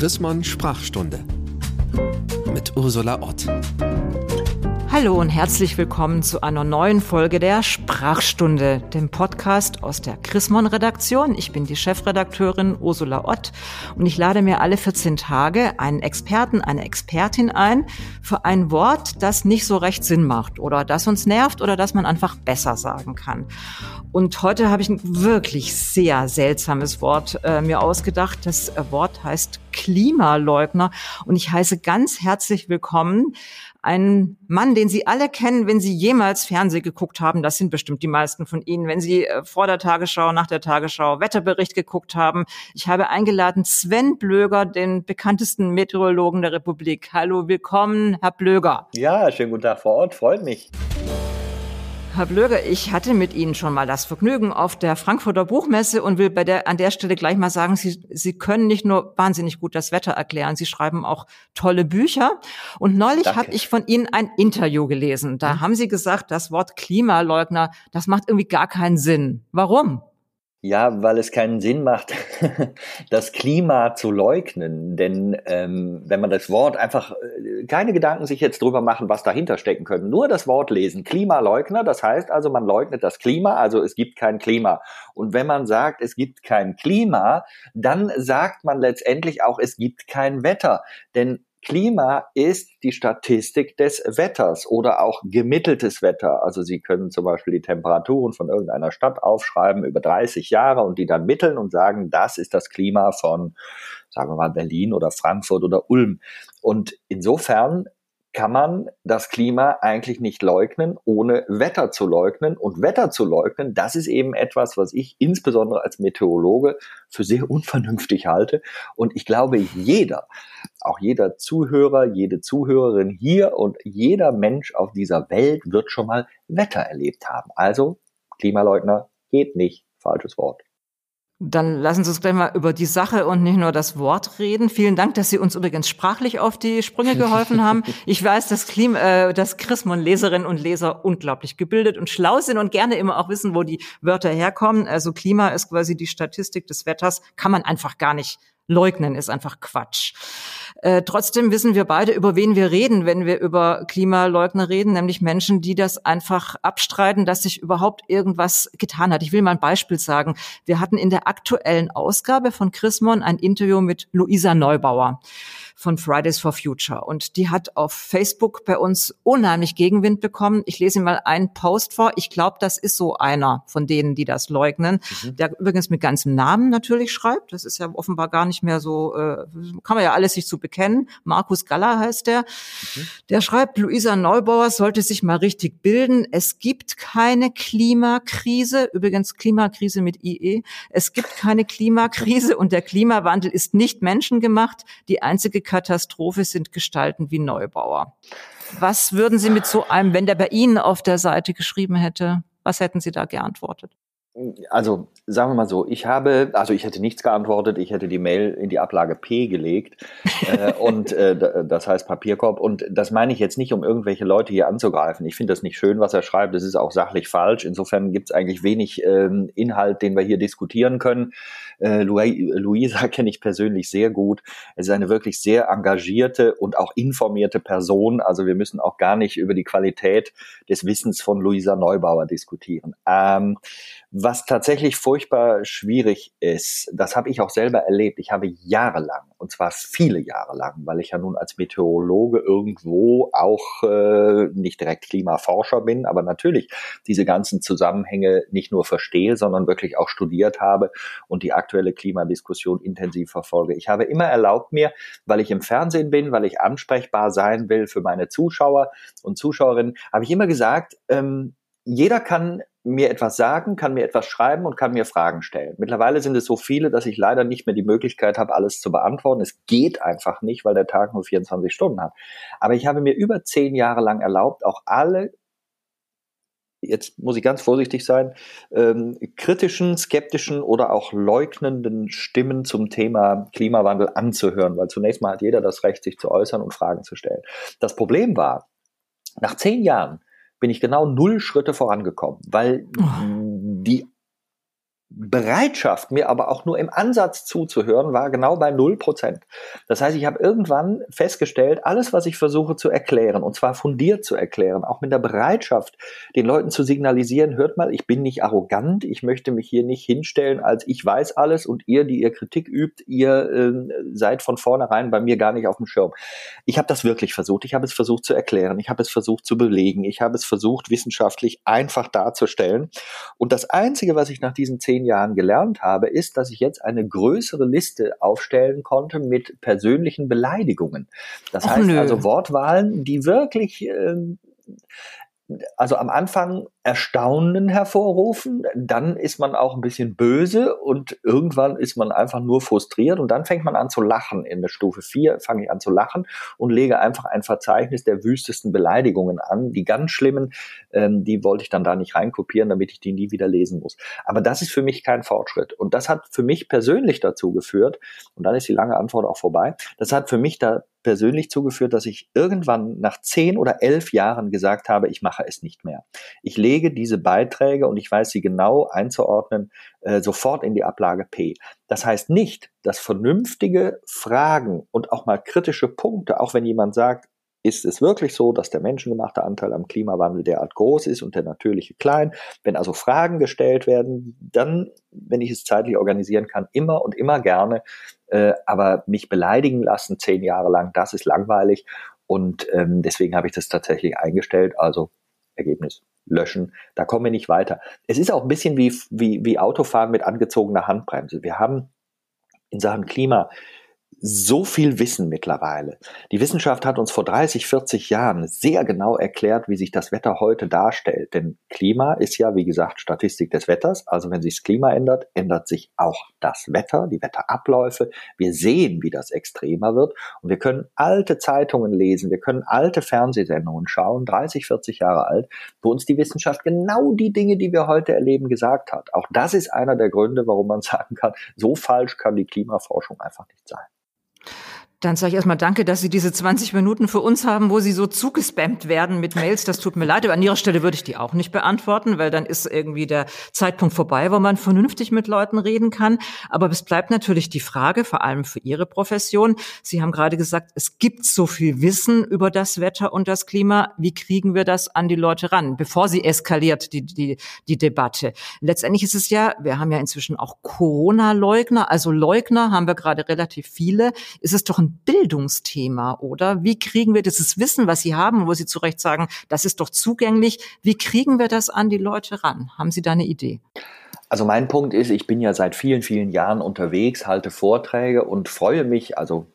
Chrismon Sprachstunde mit Ursula Ott. Hallo und herzlich willkommen zu einer neuen Folge der Sprachstunde, dem Podcast aus der Chrismon Redaktion. Ich bin die Chefredakteurin Ursula Ott und ich lade mir alle 14 Tage einen Experten, eine Expertin ein für ein Wort, das nicht so recht Sinn macht oder das uns nervt oder das man einfach besser sagen kann. Und heute habe ich ein wirklich sehr seltsames Wort äh, mir ausgedacht. Das Wort heißt Klimaleugner und ich heiße ganz herzlich willkommen ein Mann, den Sie alle kennen, wenn Sie jemals Fernsehen geguckt haben. Das sind bestimmt die meisten von Ihnen. Wenn Sie äh, vor der Tagesschau, nach der Tagesschau Wetterbericht geguckt haben. Ich habe eingeladen Sven Blöger, den bekanntesten Meteorologen der Republik. Hallo, willkommen, Herr Blöger. Ja, schönen guten Tag vor Ort. Freut mich. Herr Blöger, ich hatte mit Ihnen schon mal das Vergnügen auf der Frankfurter Buchmesse und will bei der, an der Stelle gleich mal sagen, Sie, Sie können nicht nur wahnsinnig gut das Wetter erklären, Sie schreiben auch tolle Bücher. Und neulich habe ich von Ihnen ein Interview gelesen. Da mhm. haben Sie gesagt, das Wort Klimaleugner, das macht irgendwie gar keinen Sinn. Warum? Ja, weil es keinen Sinn macht, das Klima zu leugnen. Denn ähm, wenn man das Wort einfach äh, keine Gedanken sich jetzt drüber machen, was dahinter stecken könnte, nur das Wort lesen, Klimaleugner, das heißt also, man leugnet das Klima, also es gibt kein Klima. Und wenn man sagt, es gibt kein Klima, dann sagt man letztendlich auch, es gibt kein Wetter. Denn Klima ist die Statistik des Wetters oder auch gemitteltes Wetter. Also Sie können zum Beispiel die Temperaturen von irgendeiner Stadt aufschreiben über 30 Jahre und die dann mitteln und sagen, das ist das Klima von, sagen wir mal, Berlin oder Frankfurt oder Ulm. Und insofern kann man das Klima eigentlich nicht leugnen, ohne Wetter zu leugnen. Und Wetter zu leugnen, das ist eben etwas, was ich insbesondere als Meteorologe für sehr unvernünftig halte. Und ich glaube, jeder, auch jeder Zuhörer, jede Zuhörerin hier und jeder Mensch auf dieser Welt wird schon mal Wetter erlebt haben. Also Klimaleugner geht nicht. Falsches Wort. Dann lassen Sie uns gleich mal über die Sache und nicht nur das Wort reden. Vielen Dank, dass Sie uns übrigens sprachlich auf die Sprünge geholfen haben. Ich weiß, dass, Klim, äh, dass Chrismon Leserinnen und Leser unglaublich gebildet und schlau sind und gerne immer auch wissen, wo die Wörter herkommen. Also Klima ist quasi die Statistik des Wetters, kann man einfach gar nicht leugnen, ist einfach Quatsch. Äh, trotzdem wissen wir beide, über wen wir reden, wenn wir über Klimaleugner reden, nämlich Menschen, die das einfach abstreiten, dass sich überhaupt irgendwas getan hat. Ich will mal ein Beispiel sagen. Wir hatten in der aktuellen Ausgabe von Chrismon ein Interview mit Luisa Neubauer von Fridays for Future. Und die hat auf Facebook bei uns unheimlich Gegenwind bekommen. Ich lese mal einen Post vor. Ich glaube, das ist so einer von denen, die das leugnen, mhm. der übrigens mit ganzem Namen natürlich schreibt. Das ist ja offenbar gar nicht mehr so, äh, kann man ja alles sich zu bekennen. Markus Galler heißt der. Mhm. Der schreibt, Luisa Neubauer sollte sich mal richtig bilden. Es gibt keine Klimakrise. Übrigens Klimakrise mit IE. Es gibt keine Klimakrise und der Klimawandel ist nicht menschengemacht. Die einzige Katastrophe sind Gestalten wie Neubauer. Was würden Sie mit so einem, wenn der bei Ihnen auf der Seite geschrieben hätte, was hätten Sie da geantwortet? Also sagen wir mal so, ich habe, also ich hätte nichts geantwortet, ich hätte die Mail in die Ablage P gelegt äh, und äh, das heißt Papierkorb und das meine ich jetzt nicht, um irgendwelche Leute hier anzugreifen. Ich finde das nicht schön, was er schreibt, das ist auch sachlich falsch. Insofern gibt es eigentlich wenig ähm, Inhalt, den wir hier diskutieren können. Äh, Luisa kenne ich persönlich sehr gut. Es ist eine wirklich sehr engagierte und auch informierte Person. Also wir müssen auch gar nicht über die Qualität des Wissens von Luisa Neubauer diskutieren. Ähm, was tatsächlich furchtbar schwierig ist, das habe ich auch selber erlebt. Ich habe jahrelang, und zwar viele Jahre lang, weil ich ja nun als Meteorologe irgendwo auch äh, nicht direkt Klimaforscher bin, aber natürlich diese ganzen Zusammenhänge nicht nur verstehe, sondern wirklich auch studiert habe und die aktuelle Klimadiskussion intensiv verfolge. Ich habe immer erlaubt mir, weil ich im Fernsehen bin, weil ich ansprechbar sein will für meine Zuschauer und Zuschauerinnen, habe ich immer gesagt, ähm, jeder kann mir etwas sagen, kann mir etwas schreiben und kann mir Fragen stellen. Mittlerweile sind es so viele, dass ich leider nicht mehr die Möglichkeit habe, alles zu beantworten. Es geht einfach nicht, weil der Tag nur 24 Stunden hat. Aber ich habe mir über zehn Jahre lang erlaubt, auch alle jetzt muss ich ganz vorsichtig sein, ähm, kritischen, skeptischen oder auch leugnenden Stimmen zum Thema Klimawandel anzuhören, weil zunächst mal hat jeder das Recht, sich zu äußern und Fragen zu stellen. Das Problem war, nach zehn Jahren bin ich genau null Schritte vorangekommen, weil oh. die Bereitschaft, mir aber auch nur im Ansatz zuzuhören, war genau bei null Prozent. Das heißt, ich habe irgendwann festgestellt, alles, was ich versuche zu erklären, und zwar fundiert zu erklären, auch mit der Bereitschaft, den Leuten zu signalisieren, hört mal, ich bin nicht arrogant, ich möchte mich hier nicht hinstellen, als ich weiß alles und ihr, die ihr Kritik übt, ihr äh, seid von vornherein bei mir gar nicht auf dem Schirm. Ich habe das wirklich versucht, ich habe es versucht zu erklären, ich habe es versucht zu belegen, ich habe es versucht, wissenschaftlich einfach darzustellen. Und das Einzige, was ich nach diesen zehn zehn Jahren gelernt habe, ist, dass ich jetzt eine größere Liste aufstellen konnte mit persönlichen Beleidigungen. Das Ach, heißt nö. also Wortwahlen, die wirklich äh, also am Anfang Erstaunen hervorrufen, dann ist man auch ein bisschen böse und irgendwann ist man einfach nur frustriert und dann fängt man an zu lachen. In der Stufe 4 fange ich an zu lachen und lege einfach ein Verzeichnis der wüstesten Beleidigungen an. Die ganz schlimmen, ähm, die wollte ich dann da nicht reinkopieren, damit ich die nie wieder lesen muss. Aber das ist für mich kein Fortschritt und das hat für mich persönlich dazu geführt, und dann ist die lange Antwort auch vorbei, das hat für mich da persönlich zugeführt, dass ich irgendwann nach zehn oder elf Jahren gesagt habe, ich mache es nicht mehr. Ich lege diese Beiträge und ich weiß sie genau einzuordnen, äh, sofort in die Ablage P. Das heißt nicht, dass vernünftige Fragen und auch mal kritische Punkte, auch wenn jemand sagt, ist es wirklich so, dass der menschengemachte Anteil am Klimawandel derart groß ist und der natürliche klein? Wenn also Fragen gestellt werden, dann, wenn ich es zeitlich organisieren kann, immer und immer gerne. Äh, aber mich beleidigen lassen zehn Jahre lang, das ist langweilig. Und ähm, deswegen habe ich das tatsächlich eingestellt. Also Ergebnis löschen. Da kommen wir nicht weiter. Es ist auch ein bisschen wie, wie, wie Autofahren mit angezogener Handbremse. Wir haben in Sachen Klima so viel Wissen mittlerweile. Die Wissenschaft hat uns vor 30, 40 Jahren sehr genau erklärt, wie sich das Wetter heute darstellt. Denn Klima ist ja, wie gesagt, Statistik des Wetters. Also wenn sich das Klima ändert, ändert sich auch das Wetter, die Wetterabläufe. Wir sehen, wie das extremer wird. Und wir können alte Zeitungen lesen, wir können alte Fernsehsendungen schauen, 30, 40 Jahre alt, wo uns die Wissenschaft genau die Dinge, die wir heute erleben, gesagt hat. Auch das ist einer der Gründe, warum man sagen kann, so falsch kann die Klimaforschung einfach nicht sein. Dann sage ich erstmal danke, dass Sie diese 20 Minuten für uns haben, wo Sie so zugespammt werden mit Mails. Das tut mir leid, aber an Ihrer Stelle würde ich die auch nicht beantworten, weil dann ist irgendwie der Zeitpunkt vorbei, wo man vernünftig mit Leuten reden kann. Aber es bleibt natürlich die Frage, vor allem für Ihre Profession. Sie haben gerade gesagt, es gibt so viel Wissen über das Wetter und das Klima. Wie kriegen wir das an die Leute ran, bevor sie eskaliert, die, die, die Debatte? Letztendlich ist es ja, wir haben ja inzwischen auch Corona-Leugner, also Leugner haben wir gerade relativ viele. Ist es doch ein Bildungsthema, oder? Wie kriegen wir dieses Wissen, was Sie haben, wo Sie zu Recht sagen, das ist doch zugänglich, wie kriegen wir das an die Leute ran? Haben Sie da eine Idee? Also mein Punkt ist, ich bin ja seit vielen, vielen Jahren unterwegs, halte Vorträge und freue mich, also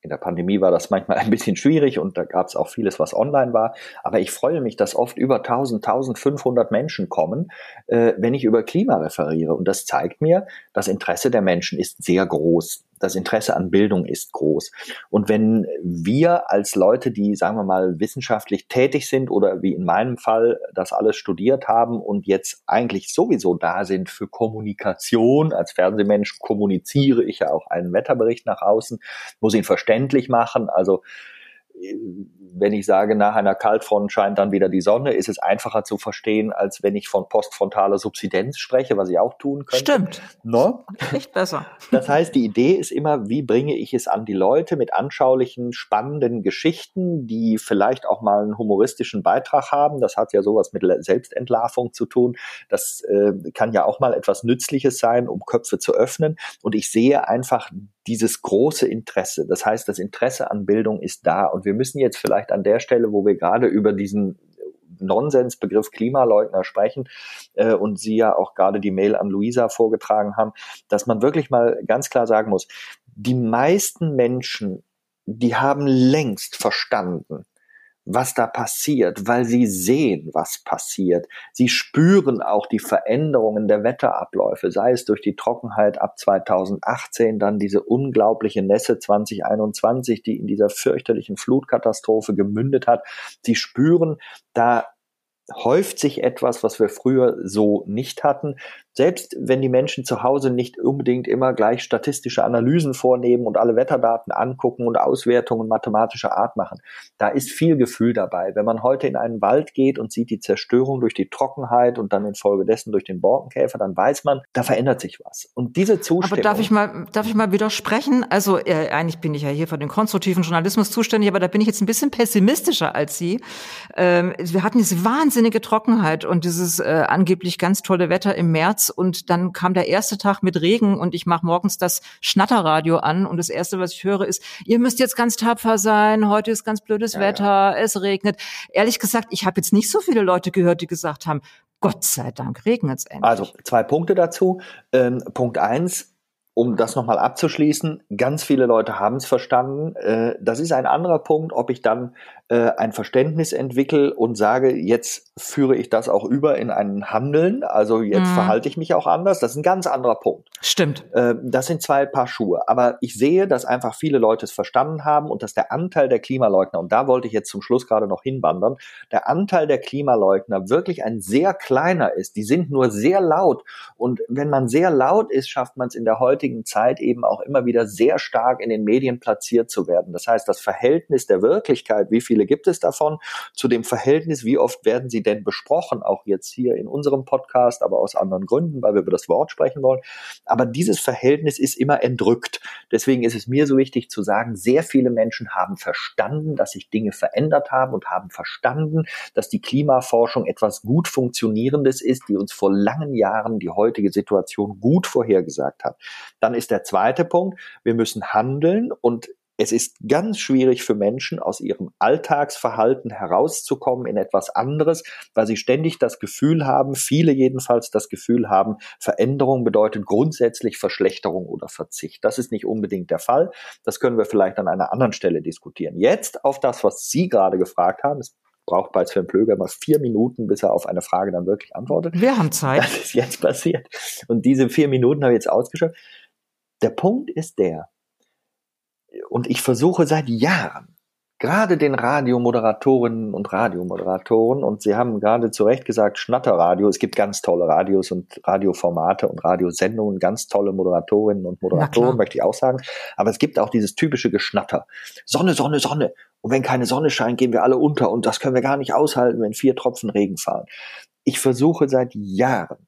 in der Pandemie war das manchmal ein bisschen schwierig und da gab es auch vieles, was online war. Aber ich freue mich, dass oft über 1000, 1500 Menschen kommen, äh, wenn ich über Klima referiere. Und das zeigt mir, das Interesse der Menschen ist sehr groß das Interesse an Bildung ist groß. Und wenn wir als Leute, die, sagen wir mal, wissenschaftlich tätig sind oder wie in meinem Fall das alles studiert haben und jetzt eigentlich sowieso da sind für Kommunikation, als Fernsehmensch kommuniziere ich ja auch einen Wetterbericht nach außen, muss ihn verständlich machen, also wenn ich sage, nach einer Kaltfront scheint dann wieder die Sonne, ist es einfacher zu verstehen, als wenn ich von postfrontaler Subsidenz spreche, was ich auch tun könnte. Stimmt. No? Echt besser. Das heißt, die Idee ist immer, wie bringe ich es an die Leute mit anschaulichen, spannenden Geschichten, die vielleicht auch mal einen humoristischen Beitrag haben. Das hat ja sowas mit Selbstentlarvung zu tun. Das äh, kann ja auch mal etwas Nützliches sein, um Köpfe zu öffnen. Und ich sehe einfach dieses große Interesse. Das heißt, das Interesse an Bildung ist da. Und wir müssen jetzt vielleicht an der Stelle, wo wir gerade über diesen Nonsensbegriff Klimaleugner sprechen äh, und Sie ja auch gerade die Mail an Luisa vorgetragen haben, dass man wirklich mal ganz klar sagen muss, die meisten Menschen, die haben längst verstanden, was da passiert, weil sie sehen, was passiert. Sie spüren auch die Veränderungen der Wetterabläufe, sei es durch die Trockenheit ab 2018, dann diese unglaubliche Nässe 2021, die in dieser fürchterlichen Flutkatastrophe gemündet hat. Sie spüren, da häuft sich etwas, was wir früher so nicht hatten. Selbst wenn die Menschen zu Hause nicht unbedingt immer gleich statistische Analysen vornehmen und alle Wetterdaten angucken und Auswertungen mathematischer Art machen, da ist viel Gefühl dabei. Wenn man heute in einen Wald geht und sieht die Zerstörung durch die Trockenheit und dann infolgedessen durch den Borkenkäfer, dann weiß man, da verändert sich was. Und diese Zustimmung. Aber darf ich mal, darf ich mal widersprechen? Also äh, eigentlich bin ich ja hier für den konstruktiven Journalismus zuständig, aber da bin ich jetzt ein bisschen pessimistischer als Sie. Ähm, wir hatten diese wahnsinnige Trockenheit und dieses äh, angeblich ganz tolle Wetter im März März und dann kam der erste Tag mit Regen und ich mache morgens das Schnatterradio an und das erste, was ich höre, ist, ihr müsst jetzt ganz tapfer sein, heute ist ganz blödes ja, Wetter, ja. es regnet. Ehrlich gesagt, ich habe jetzt nicht so viele Leute gehört, die gesagt haben, Gott sei Dank regnet es endlich. Also zwei Punkte dazu. Ähm, Punkt eins, um das nochmal abzuschließen, ganz viele Leute haben es verstanden. Äh, das ist ein anderer Punkt, ob ich dann äh, ein Verständnis entwickle und sage, jetzt führe ich das auch über in ein Handeln, also jetzt mhm. verhalte ich mich auch anders. Das ist ein ganz anderer Punkt. Stimmt. Äh, das sind zwei Paar Schuhe. Aber ich sehe, dass einfach viele Leute es verstanden haben und dass der Anteil der Klimaleugner, und da wollte ich jetzt zum Schluss gerade noch hinwandern, der Anteil der Klimaleugner wirklich ein sehr kleiner ist. Die sind nur sehr laut. Und wenn man sehr laut ist, schafft man es in der heutigen Zeit eben auch immer wieder sehr stark in den Medien platziert zu werden. Das heißt, das Verhältnis der Wirklichkeit, wie viele gibt es davon, zu dem Verhältnis, wie oft werden sie denn besprochen, auch jetzt hier in unserem Podcast, aber aus anderen Gründen, weil wir über das Wort sprechen wollen. Aber dieses Verhältnis ist immer entrückt. Deswegen ist es mir so wichtig zu sagen, sehr viele Menschen haben verstanden, dass sich Dinge verändert haben und haben verstanden, dass die Klimaforschung etwas gut funktionierendes ist, die uns vor langen Jahren die heutige Situation gut vorhergesagt hat. Dann ist der zweite Punkt, wir müssen handeln und es ist ganz schwierig für Menschen, aus ihrem Alltagsverhalten herauszukommen in etwas anderes, weil sie ständig das Gefühl haben, viele jedenfalls das Gefühl haben, Veränderung bedeutet grundsätzlich Verschlechterung oder Verzicht. Das ist nicht unbedingt der Fall. Das können wir vielleicht an einer anderen Stelle diskutieren. Jetzt auf das, was Sie gerade gefragt haben. Es braucht bei Sven Plöger mal vier Minuten, bis er auf eine Frage dann wirklich antwortet. Wir haben Zeit. Das ist jetzt passiert. Und diese vier Minuten habe ich jetzt ausgeschöpft. Der Punkt ist der, und ich versuche seit Jahren, gerade den Radiomoderatorinnen und Radiomoderatoren, und Sie haben gerade zu Recht gesagt, Schnatterradio, es gibt ganz tolle Radios und Radioformate und Radiosendungen, ganz tolle Moderatorinnen und Moderatoren, möchte ich auch sagen. Aber es gibt auch dieses typische Geschnatter. Sonne, Sonne, Sonne. Und wenn keine Sonne scheint, gehen wir alle unter. Und das können wir gar nicht aushalten, wenn vier Tropfen Regen fallen. Ich versuche seit Jahren,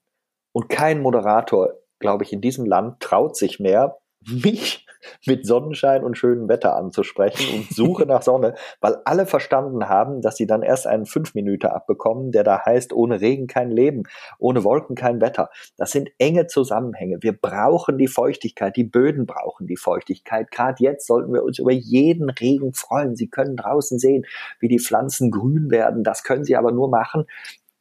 und kein Moderator, glaube ich, in diesem Land traut sich mehr, mich mit Sonnenschein und schönem Wetter anzusprechen und suche nach Sonne, weil alle verstanden haben, dass sie dann erst einen fünf Minuten abbekommen, der da heißt, ohne Regen kein Leben, ohne Wolken kein Wetter. Das sind enge Zusammenhänge. Wir brauchen die Feuchtigkeit, die Böden brauchen die Feuchtigkeit. Gerade jetzt sollten wir uns über jeden Regen freuen. Sie können draußen sehen, wie die Pflanzen grün werden. Das können sie aber nur machen,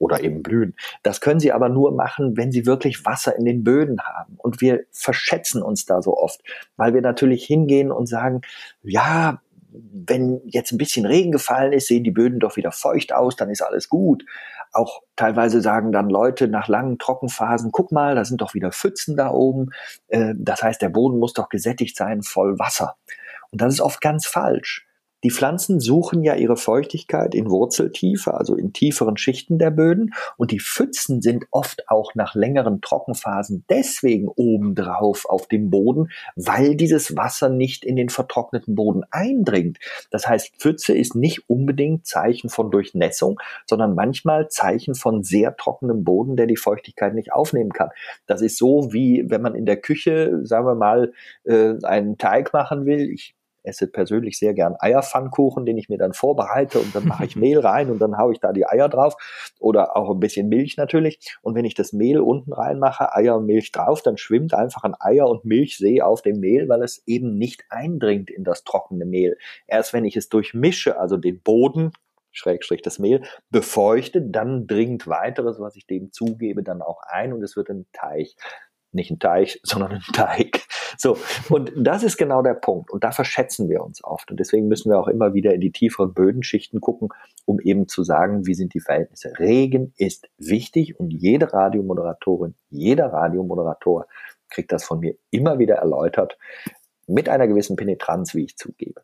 oder eben blühen. Das können sie aber nur machen, wenn sie wirklich Wasser in den Böden haben. Und wir verschätzen uns da so oft, weil wir natürlich hingehen und sagen, ja, wenn jetzt ein bisschen Regen gefallen ist, sehen die Böden doch wieder feucht aus, dann ist alles gut. Auch teilweise sagen dann Leute nach langen Trockenphasen, guck mal, da sind doch wieder Pfützen da oben. Äh, das heißt, der Boden muss doch gesättigt sein, voll Wasser. Und das ist oft ganz falsch. Die Pflanzen suchen ja ihre Feuchtigkeit in Wurzeltiefe, also in tieferen Schichten der Böden. Und die Pfützen sind oft auch nach längeren Trockenphasen deswegen obendrauf auf dem Boden, weil dieses Wasser nicht in den vertrockneten Boden eindringt. Das heißt, Pfütze ist nicht unbedingt Zeichen von Durchnässung, sondern manchmal Zeichen von sehr trockenem Boden, der die Feuchtigkeit nicht aufnehmen kann. Das ist so wie wenn man in der Küche, sagen wir mal, äh, einen Teig machen will. Ich esse persönlich sehr gern Eierpfannkuchen, den ich mir dann vorbereite und dann mache ich Mehl rein und dann haue ich da die Eier drauf oder auch ein bisschen Milch natürlich. Und wenn ich das Mehl unten reinmache, Eier und Milch drauf, dann schwimmt einfach ein Eier- und Milchsee auf dem Mehl, weil es eben nicht eindringt in das trockene Mehl. Erst wenn ich es durchmische, also den Boden, Schrägstrich das Mehl, befeuchte, dann dringt weiteres, was ich dem zugebe, dann auch ein und es wird ein Teich nicht ein Teich, sondern ein Teig. So, und das ist genau der Punkt. Und da verschätzen wir uns oft. Und deswegen müssen wir auch immer wieder in die tieferen Bödenschichten gucken, um eben zu sagen, wie sind die Verhältnisse. Regen ist wichtig und jede Radiomoderatorin, jeder Radiomoderator kriegt das von mir immer wieder erläutert, mit einer gewissen Penetranz, wie ich zugebe.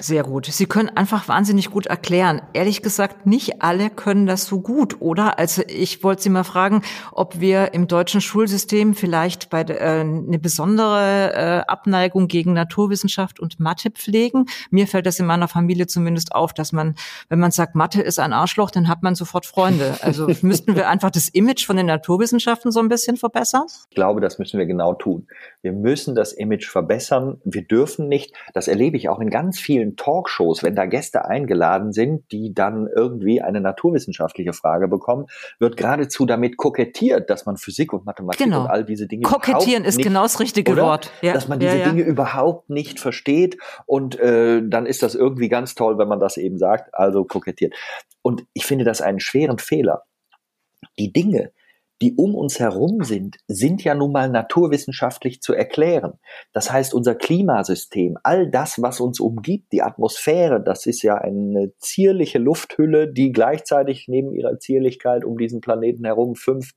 Sehr gut. Sie können einfach wahnsinnig gut erklären. Ehrlich gesagt, nicht alle können das so gut, oder? Also ich wollte Sie mal fragen, ob wir im deutschen Schulsystem vielleicht bei äh, eine besondere äh, Abneigung gegen Naturwissenschaft und Mathe pflegen. Mir fällt das in meiner Familie zumindest auf, dass man, wenn man sagt, Mathe ist ein Arschloch, dann hat man sofort Freunde. Also müssten wir einfach das Image von den Naturwissenschaften so ein bisschen verbessern? Ich glaube, das müssen wir genau tun. Wir müssen das Image verbessern. Wir dürfen nicht, das erlebe ich auch in ganz vielen vielen Talkshows, wenn da Gäste eingeladen sind, die dann irgendwie eine naturwissenschaftliche Frage bekommen, wird geradezu damit kokettiert, dass man Physik und Mathematik genau. und all diese Dinge Kokettieren ist nicht, genau das richtige oder? Wort. Ja. Dass man diese ja, ja. Dinge überhaupt nicht versteht und äh, dann ist das irgendwie ganz toll, wenn man das eben sagt, also kokettiert. Und ich finde das einen schweren Fehler. Die Dinge, die um uns herum sind, sind ja nun mal naturwissenschaftlich zu erklären. Das heißt, unser Klimasystem, all das, was uns umgibt, die Atmosphäre, das ist ja eine zierliche Lufthülle, die gleichzeitig neben ihrer Zierlichkeit um diesen Planeten herum fünf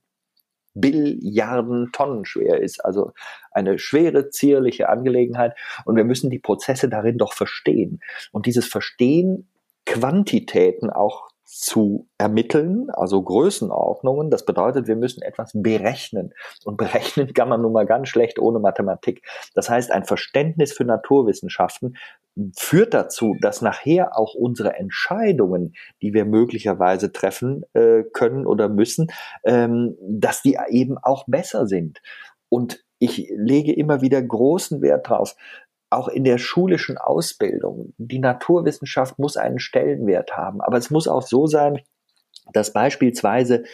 Billiarden Tonnen schwer ist. Also eine schwere, zierliche Angelegenheit. Und wir müssen die Prozesse darin doch verstehen. Und dieses Verstehen, Quantitäten auch zu ermitteln, also Größenordnungen. Das bedeutet, wir müssen etwas berechnen. Und berechnen kann man nun mal ganz schlecht ohne Mathematik. Das heißt, ein Verständnis für Naturwissenschaften führt dazu, dass nachher auch unsere Entscheidungen, die wir möglicherweise treffen äh, können oder müssen, ähm, dass die eben auch besser sind. Und ich lege immer wieder großen Wert drauf, auch in der schulischen Ausbildung. Die Naturwissenschaft muss einen Stellenwert haben, aber es muss auch so sein, dass beispielsweise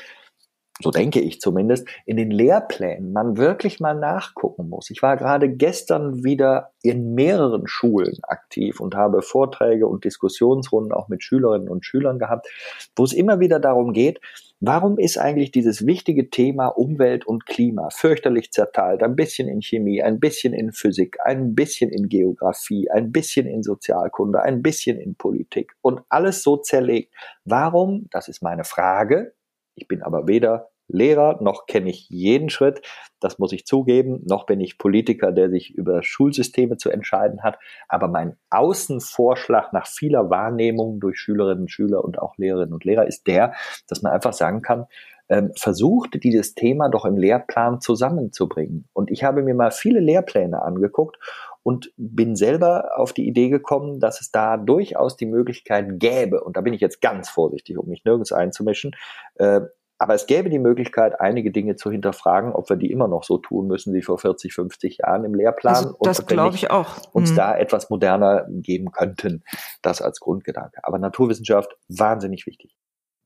so denke ich zumindest, in den Lehrplänen man wirklich mal nachgucken muss. Ich war gerade gestern wieder in mehreren Schulen aktiv und habe Vorträge und Diskussionsrunden auch mit Schülerinnen und Schülern gehabt, wo es immer wieder darum geht, Warum ist eigentlich dieses wichtige Thema Umwelt und Klima fürchterlich zerteilt? Ein bisschen in Chemie, ein bisschen in Physik, ein bisschen in Geografie, ein bisschen in Sozialkunde, ein bisschen in Politik und alles so zerlegt. Warum? Das ist meine Frage. Ich bin aber weder Lehrer, noch kenne ich jeden Schritt, das muss ich zugeben, noch bin ich Politiker, der sich über Schulsysteme zu entscheiden hat, aber mein Außenvorschlag nach vieler Wahrnehmung durch Schülerinnen und Schüler und auch Lehrerinnen und Lehrer ist der, dass man einfach sagen kann, ähm, versucht dieses Thema doch im Lehrplan zusammenzubringen. Und ich habe mir mal viele Lehrpläne angeguckt und bin selber auf die Idee gekommen, dass es da durchaus die Möglichkeit gäbe, und da bin ich jetzt ganz vorsichtig, um mich nirgends einzumischen, äh, aber es gäbe die Möglichkeit, einige Dinge zu hinterfragen, ob wir die immer noch so tun müssen wie vor 40, 50 Jahren im Lehrplan. Also das glaube ich auch. Uns mhm. da etwas moderner geben könnten. Das als Grundgedanke. Aber Naturwissenschaft, wahnsinnig wichtig.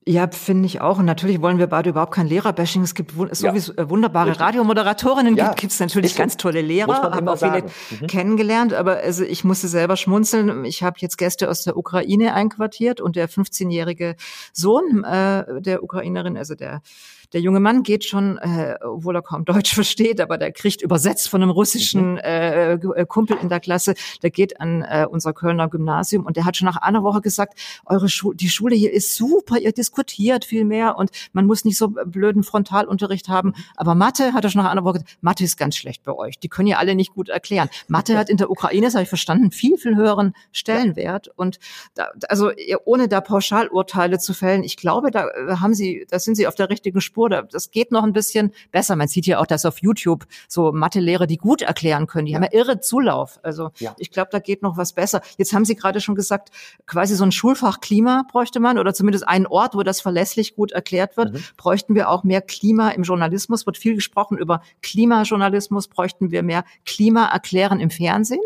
Ja, finde ich auch. Und natürlich wollen wir beide überhaupt kein Lehrerbashing. Es gibt sowieso ja, wunderbare richtig. Radiomoderatorinnen, ja, gibt es natürlich ganz tolle Lehrer, habe auch viele mhm. kennengelernt. Aber also ich musste selber schmunzeln. Ich habe jetzt Gäste aus der Ukraine einquartiert und der 15-jährige Sohn äh, der Ukrainerin, also der der junge Mann geht schon, äh, obwohl er kaum Deutsch versteht, aber der kriegt übersetzt von einem russischen mhm. äh, äh, Kumpel in der Klasse, der geht an äh, unser Kölner Gymnasium und der hat schon nach einer Woche gesagt, eure Schule, die Schule hier ist super, ihr diskutiert viel mehr und man muss nicht so blöden Frontalunterricht haben. Aber Mathe, hat er schon nach einer Woche gesagt, Mathe ist ganz schlecht bei euch. Die können ja alle nicht gut erklären. Mathe hat in der Ukraine, das habe ich verstanden, viel, viel höheren Stellenwert. Und da, also ohne da Pauschalurteile zu fällen, ich glaube, da haben Sie, da sind Sie auf der richtigen Spur Spur. Das geht noch ein bisschen besser. Man sieht ja auch, dass auf YouTube so Mathelehrer, die gut erklären können, die ja. haben ja irre Zulauf. Also ja. ich glaube, da geht noch was besser. Jetzt haben Sie gerade schon gesagt, quasi so ein Schulfach Klima bräuchte man oder zumindest einen Ort, wo das verlässlich gut erklärt wird. Mhm. Bräuchten wir auch mehr Klima im Journalismus? Wird viel gesprochen über Klimajournalismus. Bräuchten wir mehr Klima erklären im Fernsehen?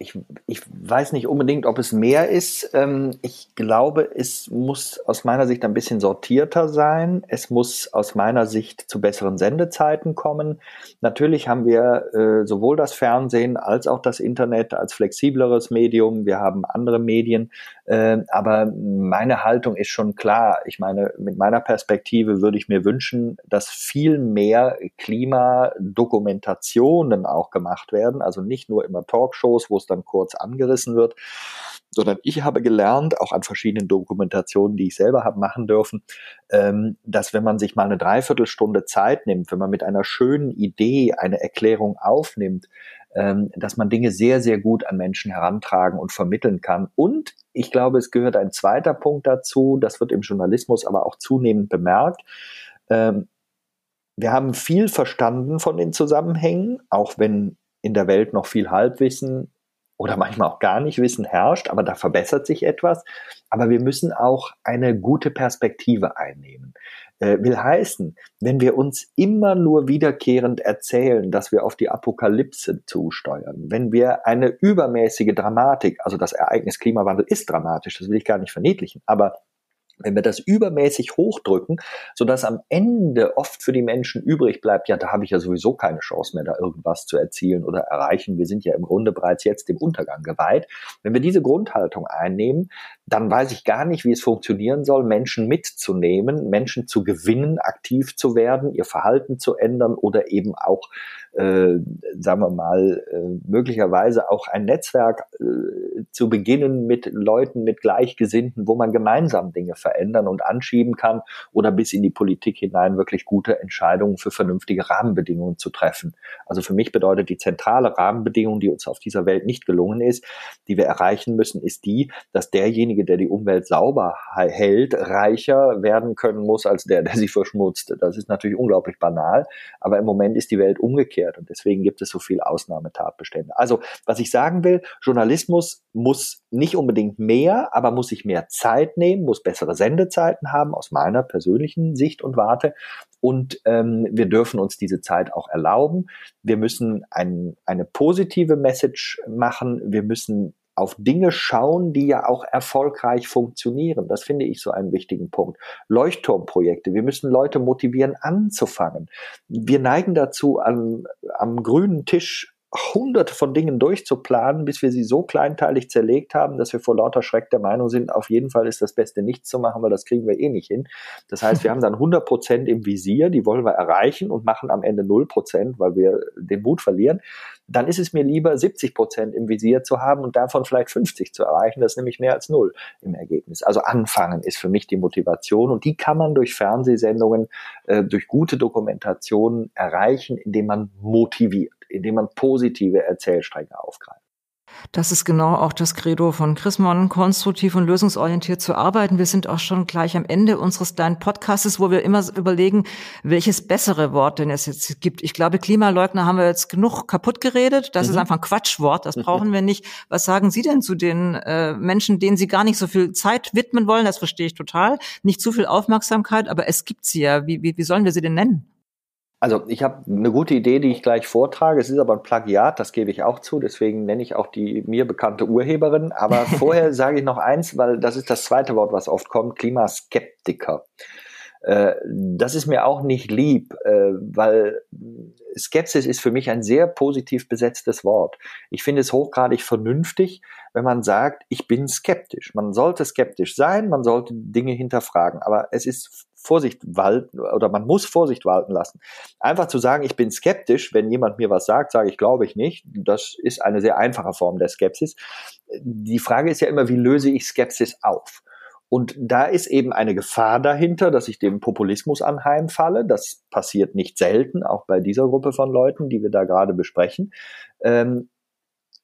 Ich, ich weiß nicht unbedingt, ob es mehr ist. Ähm, ich glaube, es muss aus meiner Sicht ein bisschen sortierter sein. Es muss aus meiner Sicht zu besseren Sendezeiten kommen. Natürlich haben wir äh, sowohl das Fernsehen als auch das Internet als flexibleres Medium. Wir haben andere Medien. Äh, aber meine Haltung ist schon klar. Ich meine, mit meiner Perspektive würde ich mir wünschen, dass viel mehr Klimadokumentationen auch gemacht werden. Also nicht nur immer Talkshows, wo es dann kurz angerissen wird, sondern ich habe gelernt, auch an verschiedenen Dokumentationen, die ich selber habe machen dürfen, ähm, dass wenn man sich mal eine Dreiviertelstunde Zeit nimmt, wenn man mit einer schönen Idee eine Erklärung aufnimmt, ähm, dass man Dinge sehr, sehr gut an Menschen herantragen und vermitteln kann. Und ich glaube, es gehört ein zweiter Punkt dazu, das wird im Journalismus aber auch zunehmend bemerkt. Ähm, wir haben viel verstanden von den Zusammenhängen, auch wenn in der Welt noch viel Halbwissen oder manchmal auch gar nicht Wissen herrscht, aber da verbessert sich etwas. Aber wir müssen auch eine gute Perspektive einnehmen. Äh, will heißen, wenn wir uns immer nur wiederkehrend erzählen, dass wir auf die Apokalypse zusteuern, wenn wir eine übermäßige Dramatik, also das Ereignis Klimawandel ist dramatisch, das will ich gar nicht verniedlichen, aber wenn wir das übermäßig hochdrücken, so dass am Ende oft für die Menschen übrig bleibt, ja, da habe ich ja sowieso keine Chance mehr, da irgendwas zu erzielen oder erreichen. Wir sind ja im Grunde bereits jetzt dem Untergang geweiht. Wenn wir diese Grundhaltung einnehmen, dann weiß ich gar nicht, wie es funktionieren soll, Menschen mitzunehmen, Menschen zu gewinnen, aktiv zu werden, ihr Verhalten zu ändern oder eben auch äh, sagen wir mal, äh, möglicherweise auch ein Netzwerk äh, zu beginnen mit Leuten, mit Gleichgesinnten, wo man gemeinsam Dinge verändern und anschieben kann oder bis in die Politik hinein wirklich gute Entscheidungen für vernünftige Rahmenbedingungen zu treffen. Also für mich bedeutet die zentrale Rahmenbedingung, die uns auf dieser Welt nicht gelungen ist, die wir erreichen müssen, ist die, dass derjenige, der die Umwelt sauber hält, reicher werden können muss als der, der sie verschmutzt. Das ist natürlich unglaublich banal, aber im Moment ist die Welt umgekehrt. Und deswegen gibt es so viel Ausnahmetatbestände. Also, was ich sagen will, Journalismus muss nicht unbedingt mehr, aber muss sich mehr Zeit nehmen, muss bessere Sendezeiten haben, aus meiner persönlichen Sicht und Warte. Und ähm, wir dürfen uns diese Zeit auch erlauben. Wir müssen ein, eine positive Message machen. Wir müssen auf Dinge schauen, die ja auch erfolgreich funktionieren. Das finde ich so einen wichtigen Punkt. Leuchtturmprojekte. Wir müssen Leute motivieren, anzufangen. Wir neigen dazu, am, am grünen Tisch hunderte von Dingen durchzuplanen, bis wir sie so kleinteilig zerlegt haben, dass wir vor lauter Schreck der Meinung sind, auf jeden Fall ist das Beste nichts zu machen, weil das kriegen wir eh nicht hin. Das heißt, wir haben dann 100 Prozent im Visier, die wollen wir erreichen und machen am Ende 0 Prozent, weil wir den Mut verlieren. Dann ist es mir lieber, 70 Prozent im Visier zu haben und davon vielleicht 50 zu erreichen. Das ist nämlich mehr als null im Ergebnis. Also anfangen ist für mich die Motivation und die kann man durch Fernsehsendungen, äh, durch gute Dokumentationen erreichen, indem man motiviert indem man positive Erzählstränge aufgreift. Das ist genau auch das Credo von Chrismon, konstruktiv und lösungsorientiert zu arbeiten. Wir sind auch schon gleich am Ende unseres kleinen Podcasts, wo wir immer überlegen, welches bessere Wort denn es jetzt gibt. Ich glaube, Klimaleugner haben wir jetzt genug kaputt geredet. Das mhm. ist einfach ein Quatschwort, das brauchen wir nicht. Was sagen Sie denn zu den äh, Menschen, denen Sie gar nicht so viel Zeit widmen wollen? Das verstehe ich total. Nicht zu viel Aufmerksamkeit, aber es gibt sie ja. Wie, wie, wie sollen wir sie denn nennen? Also ich habe eine gute Idee, die ich gleich vortrage. Es ist aber ein Plagiat, das gebe ich auch zu. Deswegen nenne ich auch die mir bekannte Urheberin. Aber vorher sage ich noch eins, weil das ist das zweite Wort, was oft kommt, Klimaskeptiker. Äh, das ist mir auch nicht lieb, äh, weil Skepsis ist für mich ein sehr positiv besetztes Wort. Ich finde es hochgradig vernünftig, wenn man sagt, ich bin skeptisch. Man sollte skeptisch sein, man sollte Dinge hinterfragen, aber es ist Vorsicht walten oder man muss Vorsicht walten lassen. Einfach zu sagen, ich bin skeptisch, wenn jemand mir was sagt, sage ich, glaube ich nicht. Das ist eine sehr einfache Form der Skepsis. Die Frage ist ja immer, wie löse ich Skepsis auf? Und da ist eben eine Gefahr dahinter, dass ich dem Populismus anheimfalle. Das passiert nicht selten, auch bei dieser Gruppe von Leuten, die wir da gerade besprechen. Ähm,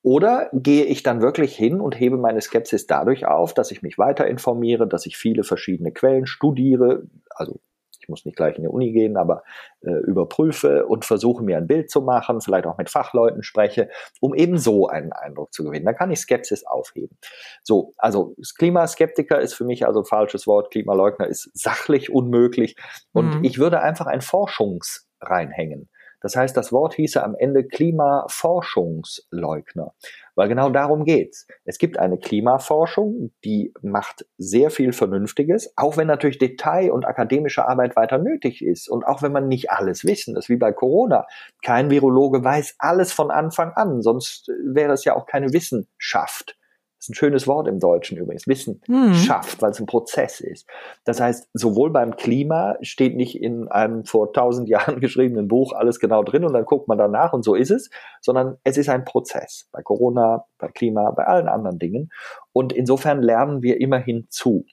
oder gehe ich dann wirklich hin und hebe meine Skepsis dadurch auf, dass ich mich weiter informiere, dass ich viele verschiedene Quellen studiere, also ich muss nicht gleich in die Uni gehen, aber äh, überprüfe und versuche mir ein Bild zu machen, vielleicht auch mit Fachleuten spreche, um eben so einen Eindruck zu gewinnen. Dann kann ich Skepsis aufheben. So, also Klimaskeptiker ist für mich also ein falsches Wort, Klimaleugner ist sachlich unmöglich und mhm. ich würde einfach ein Forschungs reinhängen. Das heißt, das Wort hieße am Ende Klimaforschungsleugner, weil genau darum geht's. Es gibt eine Klimaforschung, die macht sehr viel Vernünftiges, auch wenn natürlich Detail und akademische Arbeit weiter nötig ist und auch wenn man nicht alles wissen, ist wie bei Corona. Kein Virologe weiß alles von Anfang an, sonst wäre es ja auch keine Wissenschaft. Ist ein schönes Wort im Deutschen übrigens. Wissenschaft, mhm. weil es ein Prozess ist. Das heißt, sowohl beim Klima steht nicht in einem vor tausend Jahren geschriebenen Buch alles genau drin und dann guckt man danach und so ist es, sondern es ist ein Prozess. Bei Corona, bei Klima, bei allen anderen Dingen. Und insofern lernen wir immerhin zu.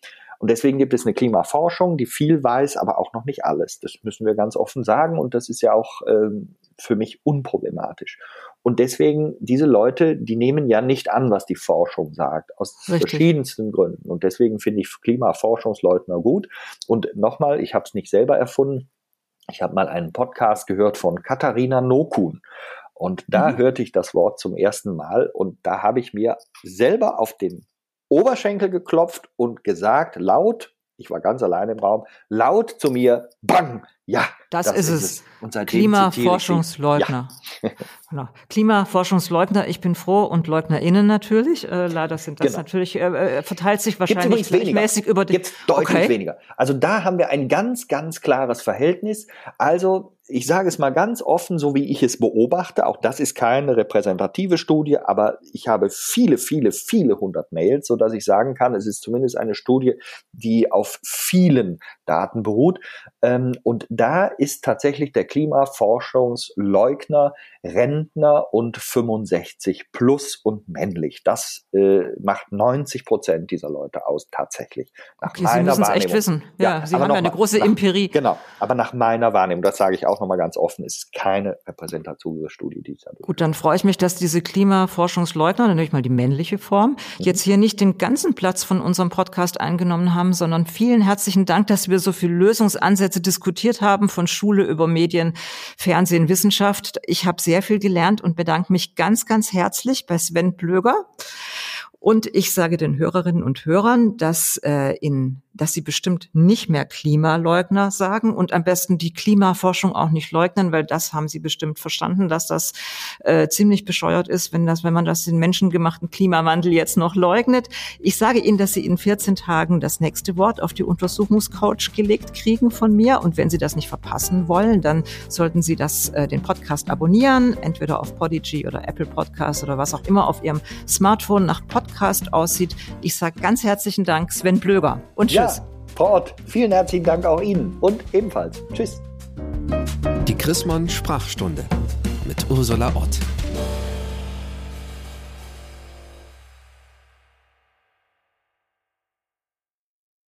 Und deswegen gibt es eine Klimaforschung, die viel weiß, aber auch noch nicht alles. Das müssen wir ganz offen sagen und das ist ja auch ähm, für mich unproblematisch. Und deswegen, diese Leute, die nehmen ja nicht an, was die Forschung sagt, aus Richtig. verschiedensten Gründen. Und deswegen finde ich Klimaforschungsleugner gut. Und nochmal, ich habe es nicht selber erfunden. Ich habe mal einen Podcast gehört von Katharina Nokun. Und da mhm. hörte ich das Wort zum ersten Mal und da habe ich mir selber auf den Oberschenkel geklopft und gesagt, laut, ich war ganz allein im Raum, laut zu mir, bang, ja. Das, das ist, es. es. Klimaforschungsleugner. Ja. genau. Klimaforschungsleugner, ich bin froh und LeugnerInnen natürlich. Äh, leider sind das genau. natürlich, äh, äh verteilt sich wahrscheinlich gleichmäßig über die. Jetzt deutlich okay. weniger. Also da haben wir ein ganz, ganz klares Verhältnis. Also ich sage es mal ganz offen, so wie ich es beobachte, auch das ist keine repräsentative Studie, aber ich habe viele, viele, viele hundert Mails, so dass ich sagen kann, es ist zumindest eine Studie, die auf vielen Daten beruht. Ähm, und da ist tatsächlich der Klimaforschungsleugner Rentner und 65 plus und männlich. Das äh, macht 90 Prozent dieser Leute aus, tatsächlich. Nach okay, Sie müssen es echt wissen. Ja, ja Sie haben ja eine große nach, Empirie. Genau, aber nach meiner Wahrnehmung, das sage ich auch nochmal ganz offen, ist keine repräsentative Studie, die ich da Gut, dann freue ich mich, dass diese Klimaforschungsleugner, dann nehme ich mal die männliche Form, mhm. jetzt hier nicht den ganzen Platz von unserem Podcast eingenommen haben, sondern vielen herzlichen Dank, dass wir so viele Lösungsansätze diskutiert haben, von Schule über Medien, Fernsehen, Wissenschaft. Ich habe sehr viel gelernt und bedanke mich ganz, ganz herzlich bei Sven Blöger. Und ich sage den Hörerinnen und Hörern, dass äh, in dass sie bestimmt nicht mehr Klimaleugner sagen und am besten die Klimaforschung auch nicht leugnen, weil das haben sie bestimmt verstanden, dass das äh, ziemlich bescheuert ist, wenn das, wenn man das den menschengemachten Klimawandel jetzt noch leugnet. Ich sage Ihnen, dass Sie in 14 Tagen das nächste Wort auf die Untersuchungscouch gelegt kriegen von mir und wenn Sie das nicht verpassen wollen, dann sollten Sie das äh, den Podcast abonnieren, entweder auf Podigy oder Apple Podcast oder was auch immer auf Ihrem Smartphone nach Podcast aussieht. Ich sage ganz herzlichen Dank, Sven Blöger und ja. Tschüss. Vor Ort. Vielen herzlichen Dank auch Ihnen und ebenfalls. Tschüss. Die Chrismon Sprachstunde mit Ursula Ott.